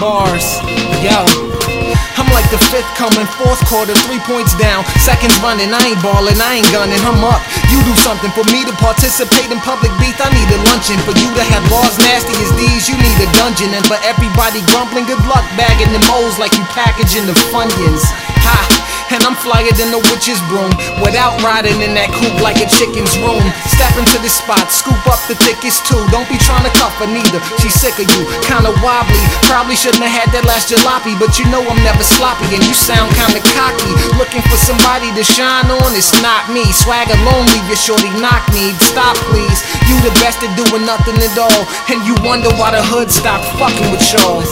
bars. Yo. I'm like the fifth coming, fourth quarter, three points down. Seconds running, I ain't ballin', I ain't gunning, I'm up. You do something for me to participate in public beef, I need a luncheon. For you to have bars nasty as these, you need a dungeon. And for everybody grumbling, good luck bagging the moles like you packaging the Funyuns. Ha! I'm flyer than the witch's broom. Without riding in that coop like a chicken's room. Step into the spot, scoop up the tickets too. Don't be trying to cuff her neither. She's sick of you, kinda wobbly. Probably shouldn't have had that last jalopy, but you know I'm never sloppy. And you sound kinda cocky. Looking for somebody to shine on, it's not me. Swag alone, leave your shorty knock me. Stop, please. You the best at doing nothing at all. And you wonder why the hood stopped fucking with y'all.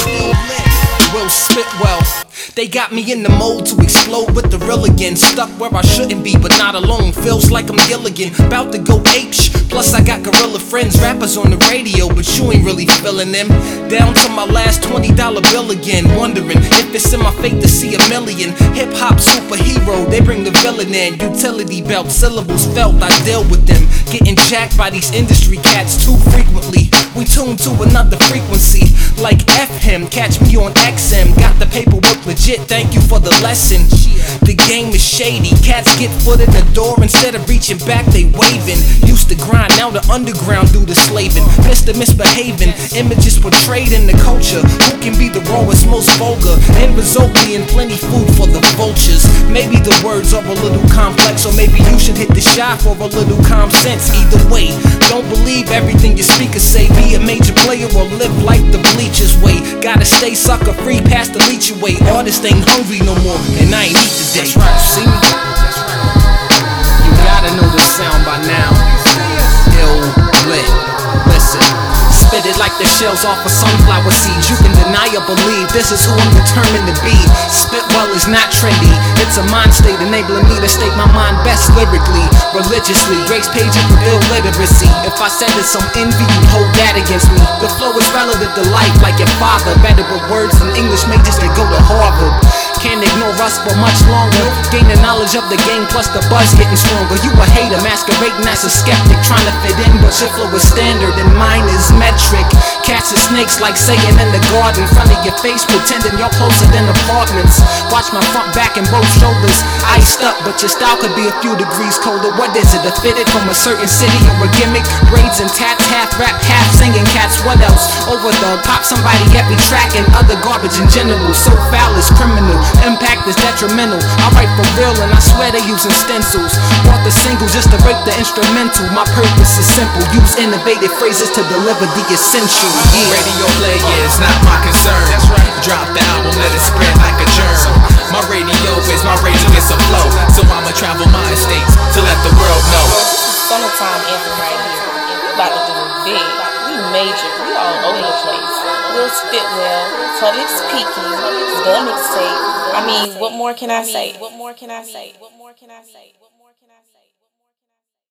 Will Spitwell. They got me in the mode to explode with the real again. Stuck where I shouldn't be, but not alone. Feels like I'm Gilligan, about to go H. Plus, I got gorilla friends, rappers on the radio, but you ain't really feeling them. Down to my last $20 bill again. Wondering if it's in my fate to see a million. Hip hop superhero, they bring the villain in. Utility belt, syllables felt, I deal with them. Getting jacked by these industry cats too frequently. We tune to another frequency, like F him. Catch me on XM, got legit. Thank you for the lesson. The game is shady. Cats get foot in the door instead of reaching back, they waving. Used to grind, now the underground do the slaving. Mr. Misbehaving, images portrayed in the culture. Who can be the rawest, most vulgar? End result being plenty food for the vultures. Maybe the words are a little complex, or maybe you should hit the shot for a little calm sense. Either way, don't believe everything your speakers say. Be a major player or live like the bleachers way. Gotta stay sucker free past the leech away. Artists ain't hungry no more, and I ain't eat today. That's right. See me? Shells off of sunflower seeds. You can deny or believe this is who I'm determined to be. Spitwell is not trendy. It's a mind state enabling me to state my mind best lyrically, religiously. Grace pages reveal literacy. If I said it's some envy, you hold that against me. The flow is relative to life, like your father. Better with words than English majors that go to Harvard. Can't ignore us for much longer. Gaining knowledge of the game, plus the buzz getting stronger. You a hater, masquerading as a skeptic, trying to fit in, but your flow is standard and mine is metric. Cats and snakes, like saying in the garden, front of your face, pretending you're closer than apartments. Watch my front, back, and both shoulders iced up, but your style could be a few degrees colder. What is it? A fitted from a certain city or a gimmick? Braids and tats, half rap, half singing cats. What else? Over the top, somebody every track and other garbage in general. So foul is criminal, impact is detrimental. I write for real and I swear they using stencils. Bought the single just to break the instrumental. My purpose is simple: use innovative phrases to deliver the essential. Yeah. Radio play is not my concern. That's right. Drop the album, let it spread like a germ. My radio is my rage against a flow. So I'ma travel my estates to let the world know. Summertime anthem right here. About to do it big. We major. We all over the place. Will spit well. Public's Peeking. The mixtape. I mean, what more can I say? What more can I say? What more can I say?